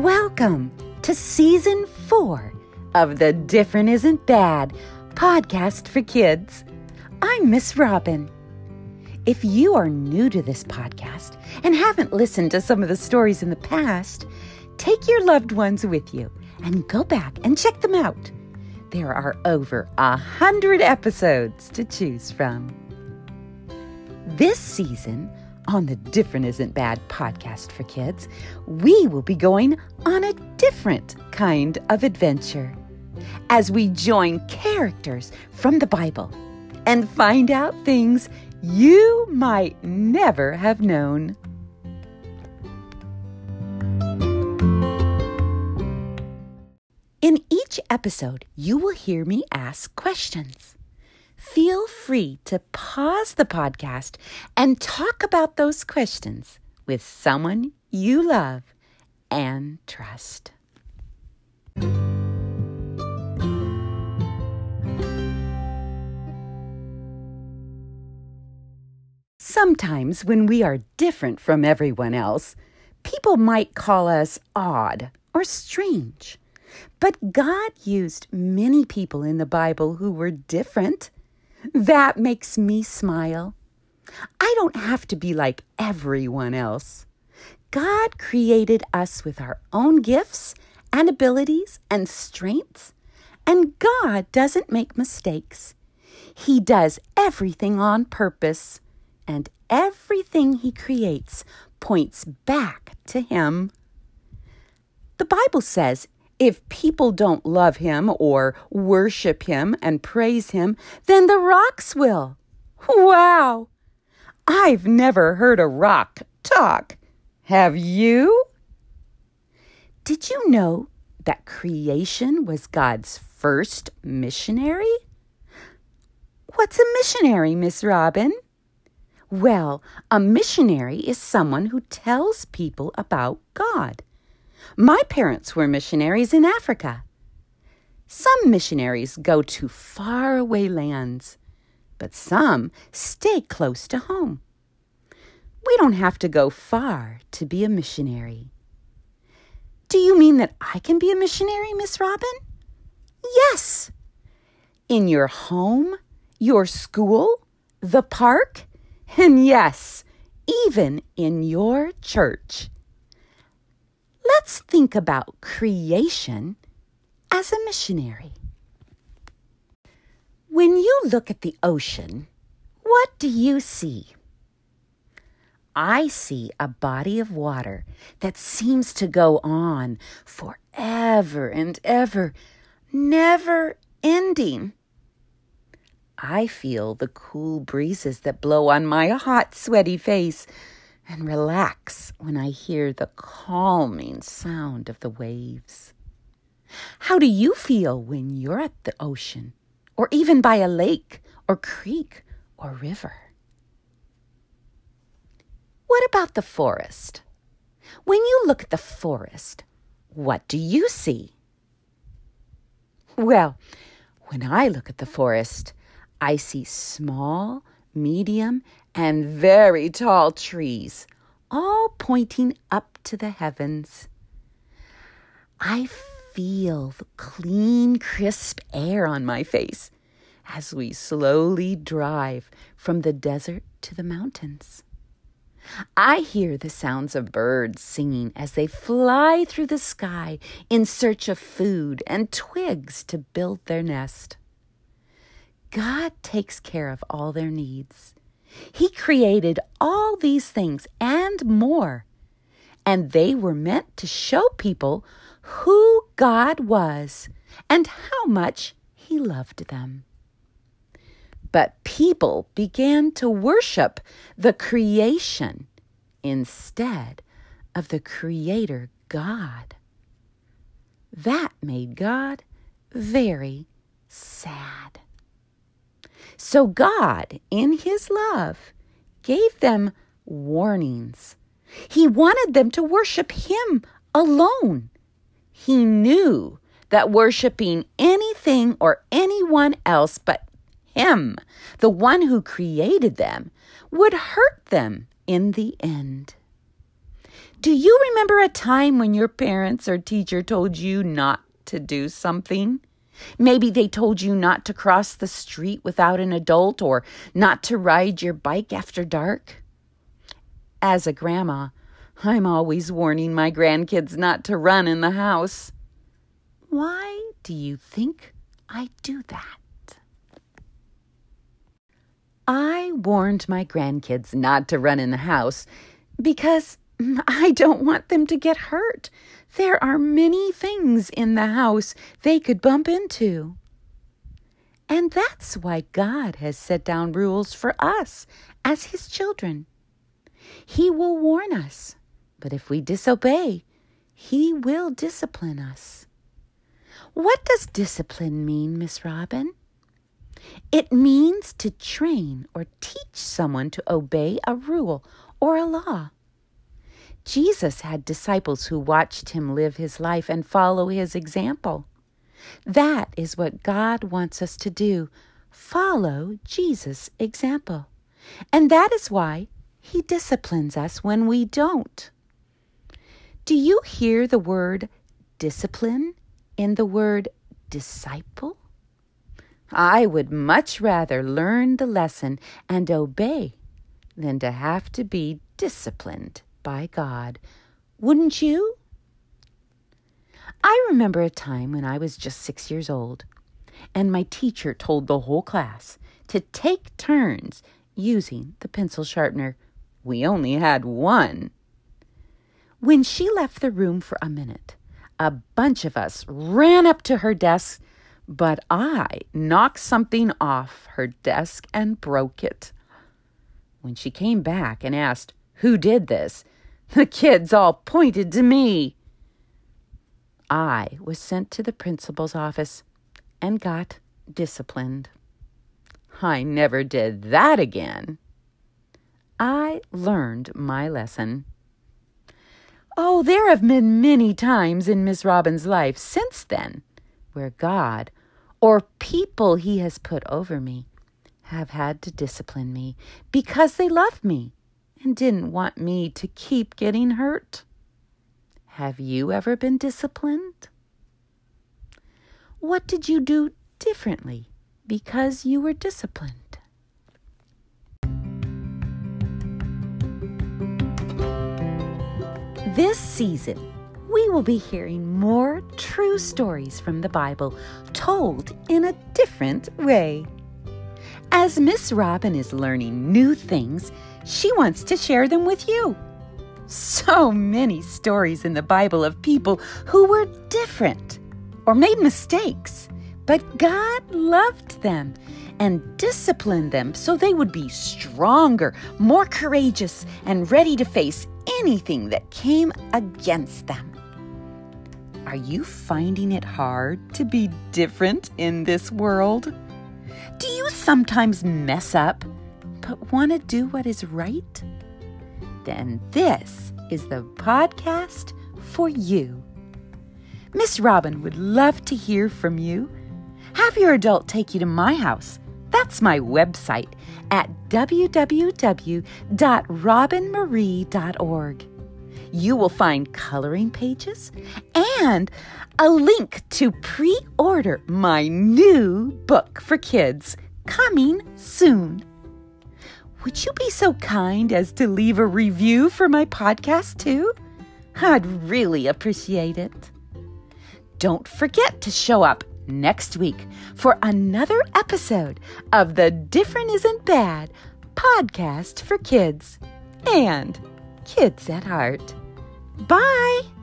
Welcome to season four of the Different Isn't Bad podcast for kids. I'm Miss Robin. If you are new to this podcast and haven't listened to some of the stories in the past, take your loved ones with you and go back and check them out. There are over a hundred episodes to choose from. This season, on the Different Isn't Bad podcast for kids, we will be going on a different kind of adventure as we join characters from the Bible and find out things you might never have known. In each episode, you will hear me ask questions feel free to pause the podcast and talk about those questions with someone you love and trust. Sometimes, when we are different from everyone else, people might call us odd or strange. But God used many people in the Bible who were different that makes me smile. I don't have to be like everyone else. God created us with our own gifts and abilities and strengths, and God doesn't make mistakes. He does everything on purpose, and everything He creates points back to Him. The Bible says if people don't love him or worship him and praise him, then the rocks will. Wow! I've never heard a rock talk. Have you? Did you know that creation was God's first missionary? What's a missionary, Miss Robin? Well, a missionary is someone who tells people about God. My parents were missionaries in Africa. Some missionaries go to faraway lands, but some stay close to home. We don't have to go far to be a missionary. Do you mean that I can be a missionary, Miss Robin? Yes. In your home, your school, the park, and yes, even in your church let's think about creation as a missionary. When you look at the ocean, what do you see? I see a body of water that seems to go on forever and ever, never ending. I feel the cool breezes that blow on my hot, sweaty face and relax when I hear the calming sound of the waves. How do you feel when you're at the ocean, or even by a lake, or creek, or river? What about the forest? When you look at the forest, what do you see? Well, when I look at the forest, I see small, medium, and very tall trees, all pointing up to the heavens. I feel the clean, crisp air on my face as we slowly drive from the desert to the mountains. I hear the sounds of birds singing as they fly through the sky in search of food and twigs to build their nest. God takes care of all their needs. He created all these things and more, and they were meant to show people who God was and how much He loved them. But people began to worship the creation instead of the Creator God. That made God very sad. So God, in His love, gave them warnings. He wanted them to worship Him alone. He knew that worshiping anything or anyone else but Him, the one who created them, would hurt them in the end. Do you remember a time when your parents or teacher told you not to do something? Maybe they told you not to cross the street without an adult or not to ride your bike after dark. As a grandma, I'm always warning my grandkids not to run in the house. Why do you think I do that? I warned my grandkids not to run in the house because I don't want them to get hurt. There are many things in the house they could bump into. And that's why God has set down rules for us as His children. He will warn us, but if we disobey, He will discipline us. What does discipline mean, Miss Robin? It means to train or teach someone to obey a rule or a law. Jesus had disciples who watched him live his life and follow his example. That is what God wants us to do follow Jesus' example. And that is why he disciplines us when we don't. Do you hear the word discipline in the word disciple? I would much rather learn the lesson and obey than to have to be disciplined by God. Wouldn't you? I remember a time when I was just six years old, and my teacher told the whole class to take turns using the pencil sharpener. We only had one. When she left the room for a minute, a bunch of us ran up to her desk, but I knocked something off her desk and broke it. When she came back and asked who did this, the kids all pointed to me. I was sent to the principal's office and got disciplined. I never did that again. I learned my lesson. Oh, there have been many times in Miss Robin's life since then where God or people he has put over me have had to discipline me because they love me and didn't want me to keep getting hurt. Have you ever been disciplined? What did you do differently because you were disciplined? This season, we will be hearing more true stories from the Bible told in a different way. As Miss Robin is learning new things, she wants to share them with you. So many stories in the Bible of people who were different or made mistakes, but God loved them and disciplined them so they would be stronger, more courageous, and ready to face anything that came against them. Are you finding it hard to be different in this world? Do you sometimes mess up but want to do what is right? Then this is the podcast for you. Miss Robin would love to hear from you. Have your adult take you to my house. That's my website at www.robinmarie.org. You will find coloring pages and a link to pre order my new book for kids coming soon. Would you be so kind as to leave a review for my podcast too? I'd really appreciate it. Don't forget to show up next week for another episode of the Different Isn't Bad podcast for kids and kids at heart. Bye.